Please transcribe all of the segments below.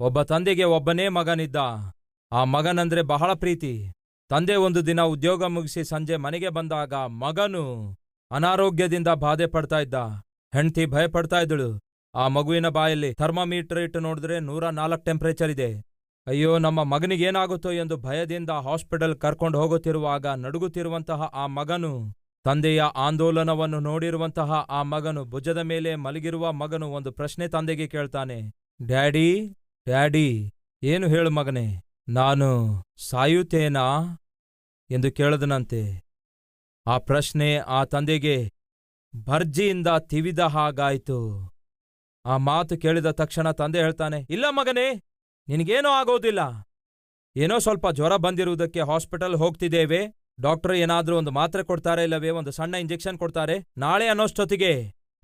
ಒಬ್ಬ ತಂದೆಗೆ ಒಬ್ಬನೇ ಮಗನಿದ್ದ. ಆ ಮಗನಂದ್ರೆ ಬಹಳ ಪ್ರೀತಿ. ತಂದೆ ಒಂದು ದಿನ ಉದ್ಯೋಗ ಮುಗಿಸಿ ಸಂಜೆ ಮನೆಗೆ ಬಂದಾಗ ಮಗನು ಅನಾರೋಗ್ಯದಿಂದ ಬಾಧೆ ಪಡ್ತಾ ಇದ್ದ. ಹೆಂಡತಿ ಭಯ ಪಡ್ತಾ ಇದ್ದಳು. ಆ ಮಗುವಿನ ಬಾಯಲ್ಲಿ ಥರ್ಮಾಮೀಟರ್ ಇಟ್ಟು ನೋಡಿದ್ರೆ ನೂರ ನಾಲ್ಕು ಟೆಂಪರೇಚರ್ ಇದೆ. ಅಯ್ಯೋ, ನಮ್ಮ ಮಗನಿಗೇನಾಗುತ್ತೋ ಎಂದು ಭಯದಿಂದ ಹಾಸ್ಪಿಟಲ್ ಕರ್ಕೊಂಡು ಹೋಗುತ್ತಿರುವಾಗ ನಡುಗುತ್ತಿರುವಂತಹ ಆ ಮಗನು ತಂದೆಯ ಆಂದೋಲನವನ್ನು ನೋಡಿರುವಂತಹ ಆ ಮಗನು ಭುಜದ ಮೇಲೆ ಮಲಗಿರುವ ಮಗನು ಒಂದು ಪ್ರಶ್ನೆ ತಂದೆಗೆ ಕೇಳ್ತಾನೆ, ಡ್ಯಾಡಿ ಡ್ಯಾಡಿ, ಏನು ಹೇಳು ಮಗನೇ, ನಾನು ಸಾಯುತ್ತೇನಾ? ಎಂದು ಕೇಳದನಂತೆ. ಆ ಪ್ರಶ್ನೆ ಆ ತಂದೆಗೆ, ಭರ್ಜಿಯಿಂದ ತಿವಿದ ಹಾಗಾಯಿತು. ಆ ಮಾತು ಕೇಳಿದ ತಕ್ಷಣ ತಂದೆ ಹೇಳ್ತಾನೆ, ಇಲ್ಲ ಮಗನೇ, ನಿನಗೇನೋ ಆಗೋದಿಲ್ಲ. ಏನೋ ಸ್ವಲ್ಪ ಜ್ವರ ಬಂದಿರುವುದಕ್ಕೆ ಹಾಸ್ಪಿಟಲ್ ಹೋಗ್ತಿದ್ದೇವೆ. ಡಾಕ್ಟರ್ ಏನಾದ್ರೂ ಒಂದು ಮಾತ್ರೆ ಕೊಡ್ತಾರೆ ಇಲ್ಲವೇ, ಒಂದು ಸಣ್ಣ ಇಂಜೆಕ್ಷನ್ ಕೊಡ್ತಾರೆ, ನಾಳೆ ಅನ್ನೋಷ್ಟೊತ್ತಿಗೆ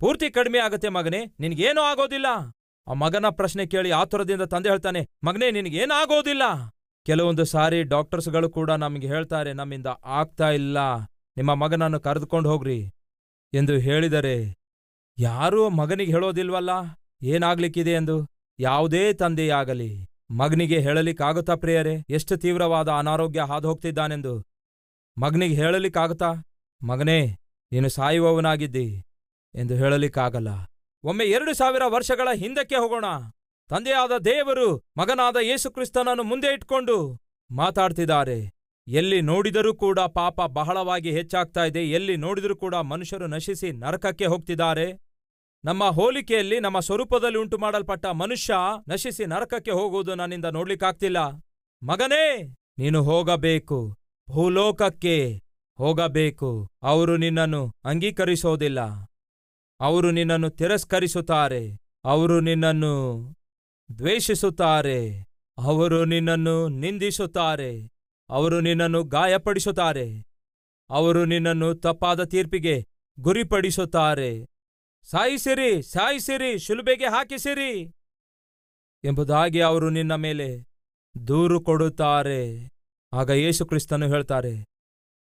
ಪೂರ್ತಿ ಕಡಿಮೆ ಆಗತ್ತೆ ಮಗನೇ, ನಿನ್ಗೇನೂ ಆಗೋದಿಲ್ಲ. ಆ ಮಗನ ಪ್ರಶ್ನೆ ಕೇಳಿ ಆತುರದಿಂದ ತಂದೆ ಹೇಳ್ತಾನೆ, ಮಗನೇ, ನಿನಗೇನಾಗೋದಿಲ್ಲ. ಕೆಲವೊಂದು ಸಾರಿ ಡಾಕ್ಟರ್ಸ್ಗಳು ಕೂಡ ನಮಗೆ ಹೇಳ್ತಾರೆ, ನಮ್ಮಿಂದ ಆಗ್ತಾ ಇಲ್ಲ, ನಿಮ್ಮ ಮಗನನ್ನು ಕರೆದುಕೊಂಡು ಹೋಗ್ರಿ ಎಂದು ಹೇಳಿದರೆ, ಯಾರೂ ಮಗನಿಗೆ ಹೇಳೋದಿಲ್ವಲ್ಲ? ಏನಾಗ್ಲಿಕ್ಕಿದೆ ಎಂದು? ಯಾವುದೇ ತಂದೆಯಾಗಲಿ, ಮಗನಿಗೆ ಹೇಳಲಿಕ್ಕಾಗುತ್ತಾ ಪ್ರಿಯರೇ? ಎಷ್ಟು ತೀವ್ರವಾದ ಅನಾರೋಗ್ಯ ಹಾದು ಹೋಗ್ತಿದ್ದಾನೆಂದು. ಮಗನಿಗೆ ಹೇಳಲಿಕ್ಕಾಗುತ್ತಾ? ಮಗನೇ, ನೀನು ಸಾಯುವವನಾಗಿದ್ದಿ ಎಂದು ಹೇಳಲಿಕ್ಕಾಗಲ್ಲ. ಒಮ್ಮೆ ಎರಡು ಸಾವಿರ ವರ್ಷಗಳ ಹಿಂದಕ್ಕೆ ಹೋಗೋಣ. ತಂದೆಯಾದ ದೇವರು ಮಗನಾದ ಯೇಸುಕ್ರಿಸ್ತನನ್ನು ಮುಂದೆ ಇಟ್ಕೊಂಡು ಮಾತಾಡ್ತಿದ್ದಾರೆ. ಎಲ್ಲಿ ನೋಡಿದರೂ ಕೂಡ ಪಾಪ ಬಹಳವಾಗಿ ಹೆಚ್ಚಾಗ್ತಾ ಇದೆ. ಎಲ್ಲಿ ನೋಡಿದರೂ ಕೂಡ ಮನುಷ್ಯರು ನಶಿಸಿ ನರಕಕ್ಕೆ ಹೋಗ್ತಿದ್ದಾರೆ. ನಮ್ಮ ಹೋಲಿಕೆಯಲ್ಲಿ ನಮ್ಮ ಸ್ವರೂಪದಲ್ಲಿ ಉಂಟು ಮಾಡಲ್ಪಟ್ಟ ಮನುಷ್ಯ ನಶಿಸಿ ನರಕಕ್ಕೆ ಹೋಗುವುದು ನನ್ನಿಂದ ನೋಡ್ಲಿಕ್ಕಾಗ್ತಿಲ್ಲ. ಮಗನೇ, ನೀನು ಹೋಗಬೇಕು. ಭೂಲೋಕಕ್ಕೆ ಹೋಗಬೇಕು. ಅವರು ನಿನ್ನನ್ನು ಅಂಗೀಕರಿಸೋದಿಲ್ಲ. ಅವರು ನಿನ್ನನ್ನು ತಿರಸ್ಕರಿಸುತ್ತಾರೆ. ಅವರು ನಿನ್ನನ್ನು ದ್ವೇಷಿಸುತ್ತಾರೆ. ಅವರು ನಿನ್ನನ್ನು ನಿಂದಿಸುತ್ತಾರೆ. ಅವರು ನಿನ್ನನ್ನು ಗಾಯಪಡಿಸುತ್ತಾರೆ. ಅವರು ನಿನ್ನನ್ನು ತಪ್ಪಾದ ತೀರ್ಪಿಗೆ ಗುರಿಪಡಿಸುತ್ತಾರೆ. ಸಾಯಿಸಿರಿ ಸಾಯಿಸಿರಿ, ಶಿಲುಬೆಗೆ ಹಾಕಿಸಿರಿ. ಎಂಬುದಾಗಿ ಅವರು ನಿನ್ನ ಮೇಲೆ ದೂರು ಕೊಡುತ್ತಾರೆ. ಆಗ ಯೇಸುಕ್ರಿಸ್ತನು ಹೇಳ್ತಾರೆ,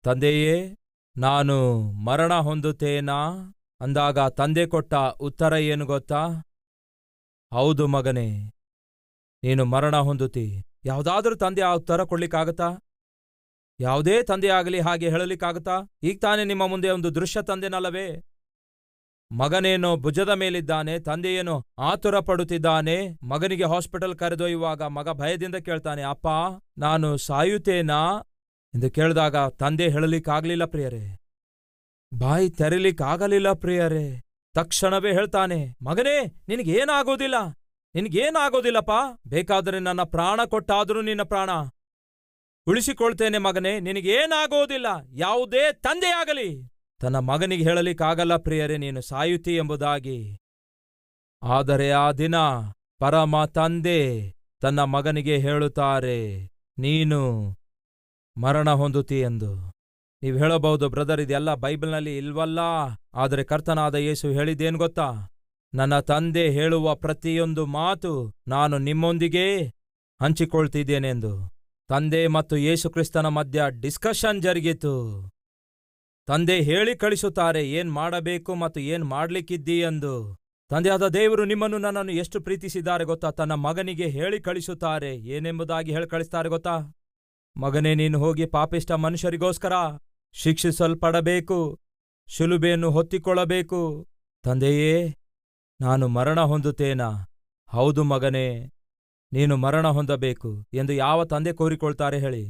ತಂದೆಯೇ, ನಾನು ಮರಣ ಹೊಂದುತ್ತೇನಾ? ಅಂದಾಗ, ತಂದೆ ಕೊಟ್ಟ ಉತ್ತರ ಏನು ಗೊತ್ತಾ? ಹೌದು ಮಗನೇ, ನೀನು ಮರಣ ಹೊಂದುತ್ತಿ. ಯಾವುದಾದ್ರೂ ತಂದೆ ಆ ಉತ್ತರ ಕೊಡ್ಲಿಕ್ಕಾಗತ್ತಾ? ಯಾವುದೇ ಆಗಲಿ ಹಾಗೆ ಹೇಳಲಿಕ್ಕಾಗತ್ತಾ? ಈಗ ತಾನೇ ನಿಮ್ಮ ಮುಂದೆ ಒಂದು ದೃಶ್ಯ ತಂದೆನಲ್ಲವೇ? ಮಗನೇನೋ ಭುಜದ ಮೇಲಿದ್ದಾನೆ, ತಂದೆಯೇನೋ ಆತುರ ಪಡುತ್ತಿದ್ದಾನೆ ಮಗನಿಗೆ ಹಾಸ್ಪಿಟಲ್ ಕರೆದೊಯ್ಯುವಾಗ ಮಗ ಭಯದಿಂದ ಕೇಳ್ತಾನೆ, ಅಪ್ಪ, ನಾನು ಸಾಯುತ್ತೇನಾ? ಎಂದು ಕೇಳಿದಾಗ ತಂದೆ ಹೇಳಲಿಕ್ಕಾಗ್ಲಿಲ್ಲ ಪ್ರಿಯರೇ. ಬಾಯಿ ತೆರಲಿಕ್ಕಾಗಲಿಲ್ಲ ಪ್ರಿಯರೇ. ತಕ್ಷಣವೇ ಹೇಳ್ತಾನೆ, ಮಗನೇ, ನಿನಗೇನಾಗೋದಿಲ್ಲ? ನಿನಗೇನಾಗೋದಿಲ್ಲಪ್ಪ? ಬೇಕಾದರೆ ನನ್ನ ಪ್ರಾಣ ಕೊಟ್ಟಾದರೂ ನಿನ್ನ ಪ್ರಾಣ. ಉಳಿಸಿಕೊಳ್ತೇನೆ ಮಗನೇ, ನಿನಗೇನಾಗೋದಿಲ್ಲ? ಯಾವುದೇ ತಂದೆಯಾಗಲಿ. ತನ್ನ ಮಗನಿಗೆ ಹೇಳಲಿಕ್ಕಾಗಲ್ಲ ಪ್ರಿಯರೇ, ನೀನು ಸಾಯುತ್ತಿ ಎಂಬುದಾಗಿ. ಆದರೆ ಆ ದಿನ ಪರಮ ತಂದೆ ತನ್ನ ಮಗನಿಗೆ ಹೇಳುತ್ತಾರೆ, ನೀನು ಮರಣ ಹೊಂದುತ್ತಿ ಎಂದು. ನೀವು ಹೇಳಬಹುದು, ಬ್ರದರ್, ಇದೆಲ್ಲ ಬೈಬಲ್ನಲ್ಲಿ ಇಲ್ವಲ್ಲ, ಆದರೆ ಕರ್ತನಾದ ಯೇಸು ಹೇಳಿದ್ದೇನು ಗೊತ್ತಾ? ನನ್ನ ತಂದೆ ಹೇಳುವ ಪ್ರತಿಯೊಂದು ಮಾತು ನಾನು ನಿಮ್ಮೊಂದಿಗೆ ಹಂಚಿಕೊಳ್ತಿದ್ದೇನೆಂದು. ತಂದೆ ಮತ್ತು ಯೇಸುಕ್ರಿಸ್ತನ ಮಧ್ಯ ಡಿಸ್ಕಷನ್ ಜರುಗಿತು. ತಂದೆ ಹೇಳಿ ಕಳಿಸುತ್ತಾರೆ, ಏನ್ ಮಾಡಬೇಕು ಮತ್ತು ಏನ್ ಮಾಡ್ಲಿಕ್ಕಿದ್ದೀ ಎಂದು. ತಂದೆಯಾದ ದೇವರು ನಿಮ್ಮನ್ನು ನನ್ನನ್ನು ಎಷ್ಟು ಪ್ರೀತಿಸಿದ್ದಾರೆ ಗೊತ್ತಾ? ತನ್ನ ಮಗನಿಗೆ ಹೇಳಿ ಕಳಿಸುತ್ತಾರೆ. ಏನೆಂಬುದಾಗಿ ಹೇಳಿ ಕಳಿಸ್ತಾರೆ ಗೊತ್ತಾ? ಮಗನೇ, ನೀನು ಹೋಗಿ ಪಾಪಿಷ್ಟ ಮನುಷ್ಯರಿಗೋಸ್ಕರ ಶಿಕ್ಷಿಸಲ್ಪಡಬೇಕು, ಶಿಲುಬೆಯನ್ನು ಹೊತ್ತಿಕೊಳ್ಳಬೇಕು. ತಂದೆಯೇ, ನಾನು ಮರಣ ಹೊಂದುತ್ತೇನಾ? ಹೌದು ಮಗನೇ, ನೀನು ಮರಣ ಹೊಂದಬೇಕು ಎಂದು ಯಾವ ತಂದೆ ಕೋರಿಕೊಳ್ತಾರೆ ಹೇಳಿ.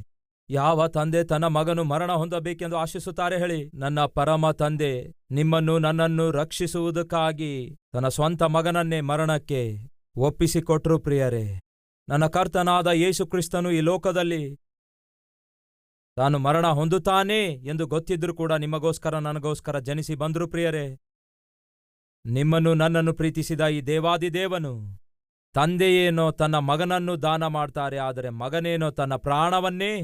ಯಾವ ತಂದೆ ತನ್ನ ಮಗನು ಮರಣ ಹೊಂದಬೇಕೆಂದು ಆಶಿಸುತ್ತಾರೆ ಹೇಳಿ, ನನ್ನ ಪರಮ ತಂದೆ, ನಿಮ್ಮನ್ನು ನನ್ನನ್ನು ರಕ್ಷಿಸುವುದಕ್ಕಾಗಿ ತನ್ನ ಸ್ವಂತ ಮಗನನ್ನೇ ಮರಣಕ್ಕೆ ಒಪ್ಪಿಸಿಕೊಟ್ರು ಪ್ರಿಯರೇ. ನನ್ನ ಕರ್ತನಾದ ಯೇಸುಕ್ರಿಸ್ತನು ಈ ಲೋಕದಲ್ಲಿ ತಾನು ಮರಣ ಹೊಂದುತ್ತಾನೆ ಎಂದು ಗೊತ್ತಿದ್ರೂ ಕೂಡ ನಿಮಗೋಸ್ಕರ ನನಗೋಸ್ಕರ ಜನಿಸಿ ಬಂದ್ರು ಪ್ರಿಯರೇ. ನಿಮ್ಮನ್ನು ನನ್ನನ್ನು ಪ್ರೀತಿಸಿದ ಈ ದೇವಾದಿದೇವನು ತಂದೆಯೇನೋ ತನ್ನ ಮಗನನ್ನು ದಾನ ಮಾಡ್ತಾರೆ, ಆದರೆ ಮಗನೇನೋ ತನ್ನ ಪ್ರಾಣವನ್ನೇ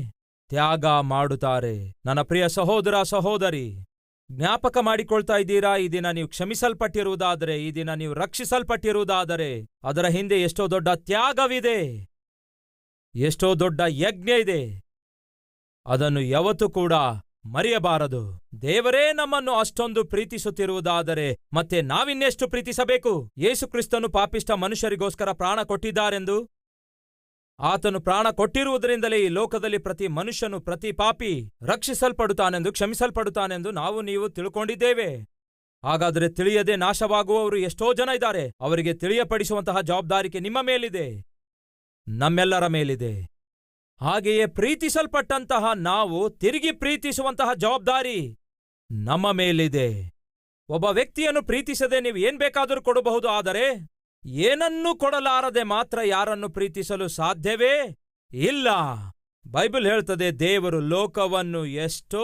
ತ್ಯಾಗ ಮಾಡುತ್ತಾರೆ. ನನ್ನ ಪ್ರಿಯ ಸಹೋದರ ಸಹೋದರಿ, ಜ್ಞಾಪಕ ಮಾಡಿಕೊಳ್ತಾ ಇದ್ದೀರಾ? ಈ ದಿನ ನೀವು ಕ್ಷಮಿಸಲ್ಪಟ್ಟಿರುವುದಾದರೆ, ಈ ದಿನ ನೀವು ರಕ್ಷಿಸಲ್ಪಟ್ಟಿರುವುದಾದರೆ, ಅದರ ಹಿಂದೆ ಎಷ್ಟೋ ದೊಡ್ಡ ತ್ಯಾಗವಿದೆ. ಎಷ್ಟೋ ದೊಡ್ಡ ಯಜ್ಞ ಇದೆ. ಅದನ್ನು ಯಾವತ್ತೂ ಕೂಡ ಮರೆಯಬಾರದು. ದೇವರೇ ನಮ್ಮನ್ನು ಅಷ್ಟೊಂದು ಪ್ರೀತಿಸುತ್ತಿರುವುದಾದರೆ, ಮತ್ತೆ ನಾವಿನ್ನೆಷ್ಟು ಪ್ರೀತಿಸಬೇಕು? ಯೇಸುಕ್ರಿಸ್ತನು ಪಾಪಿಷ್ಟ ಮನುಷ್ಯರಿಗೋಸ್ಕರ ಪ್ರಾಣ ಕೊಟ್ಟಿದ್ದಾರೆಂದು? ಆತನು ಪ್ರಾಣ ಕೊಟ್ಟಿರುವುದರಿಂದಲೇ ಈ ಲೋಕದಲ್ಲಿ ಪ್ರತಿ ಮನುಷ್ಯನು ಪ್ರತಿ ಪಾಪಿ ರಕ್ಷಿಸಲ್ಪಡುತ್ತಾನೆಂದು, ಕ್ಷಮಿಸಲ್ಪಡುತ್ತಾನೆಂದು ನಾವು ನೀವು ತಿಳ್ಕೊಂಡಿದ್ದೇವೆ. ಹಾಗಾದರೆ ತಿಳಿಯದೆ ನಾಶವಾಗುವವರು ಎಷ್ಟೋ ಜನ ಇದ್ದಾರೆ. ಅವರಿಗೆ ತಿಳಿಯಪಡಿಸುವಂತಹ ಜವಾಬ್ದಾರಿಕೆ ನಿಮ್ಮ ಮೇಲಿದೆ. ನಮ್ಮೆಲ್ಲರ ಮೇಲಿದೆ. ಹಾಗೆಯೇ ಪ್ರೀತಿಸಲ್ಪಟ್ಟಂತಹ ನಾವು ತಿರುಗಿ ಪ್ರೀತಿಸುವಂತಹ ಜವಾಬ್ದಾರಿ ನಮ್ಮ ಮೇಲಿದೆ. ಒಬ್ಬ ವ್ಯಕ್ತಿಯನ್ನು ಪ್ರೀತಿಸದೆ ನೀವು ಏನ್ ಬೇಕಾದರೂ ಕೊಡಬಹುದು, ಆದರೆ ಏನನ್ನೂ ಕೊಡಲಾರದೆ ಮಾತ್ರ ಯಾರನ್ನು ಪ್ರೀತಿಸಲು ಸಾಧ್ಯವೇ? ಇಲ್ಲ. ಬೈಬಲ್ ಹೇಳ್ತದೆ, ದೇವರು ಲೋಕವನ್ನು ಎಷ್ಟೋ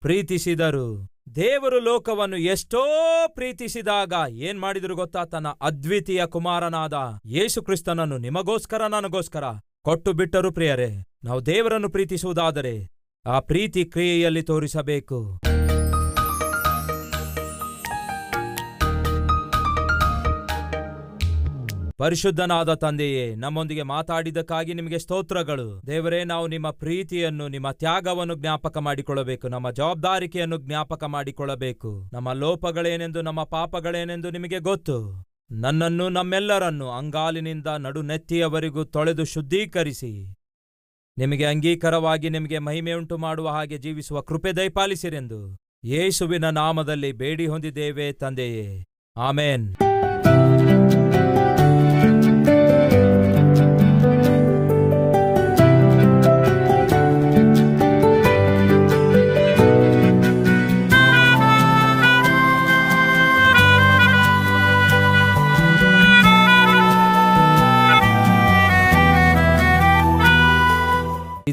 ಪ್ರೀತಿಸಿದರು. ದೇವರು ಲೋಕವನ್ನು ಎಷ್ಟೋ ಪ್ರೀತಿಸಿದಾಗ ಏನ್ ಮಾಡಿದ್ರು ಗೊತ್ತಾ? ತನ್ನ ಅದ್ವಿತೀಯ ಕುಮಾರನಾದ ಯೇಸು ಕ್ರಿಸ್ತನನ್ನು ನಿಮಗೋಸ್ಕರ, ನನಗೋಸ್ಕರ ಕೊಟ್ಟು ಬಿಟ್ಟರು ಪ್ರಿಯರೇ. ನಾವು ದೇವರನ್ನು ಪ್ರೀತಿಸುವುದಾದರೆ ಆ ಪ್ರೀತಿ ಕ್ರಿಯೆಯಲ್ಲಿ ತೋರಿಸಬೇಕು. ಪರಿಶುದ್ಧನಾದ ತಂದೆಯೇ, ನಮ್ಮೊಂದಿಗೆ ಮಾತಾಡಿದಕ್ಕಾಗಿ ನಿಮಗೆ ಸ್ತೋತ್ರಗಳು. ದೇವರೇ, ನಾವು ನಿಮ್ಮ ಪ್ರೀತಿಯನ್ನು, ನಿಮ್ಮ ತ್ಯಾಗವನ್ನು ಜ್ಞಾಪಕ ಮಾಡಿಕೊಳ್ಳಬೇಕು. ನಮ್ಮ ಜವಾಬ್ದಾರಿಕೆಯನ್ನು ಜ್ಞಾಪಕ ಮಾಡಿಕೊಳ್ಳಬೇಕು. ನಮ್ಮ ಲೋಪಗಳೇನೆಂದು, ನಮ್ಮ ಪಾಪಗಳೇನೆಂದು ನಿಮಗೆ ಗೊತ್ತು. ನನ್ನನ್ನು, ನಮ್ಮೆಲ್ಲರನ್ನು ಅಂಗಾಲಿನಿಂದ ನಡುನೆತ್ತಿಯವರೆಗೂ ತೊಳೆದು ಶುದ್ಧೀಕರಿಸಿ. ನಿಮಗೆ ಅಂಗೀಕಾರವಾಗಿ ನಿಮಗೆ ಮಹಿಮೆಯುಂಟು ಮಾಡುವ ಹಾಗೆ ಜೀವಿಸುವ ಕೃಪೆ ದಯಪಾಲಿಸಿರೆಂದು. ಯೇಸುವಿನ ನಾಮದಲ್ಲಿ ಬೇಡಿ ಹೊಂದಿದ್ದೇವೆ ತಂದೆಯೇ. ಆಮೇನ್.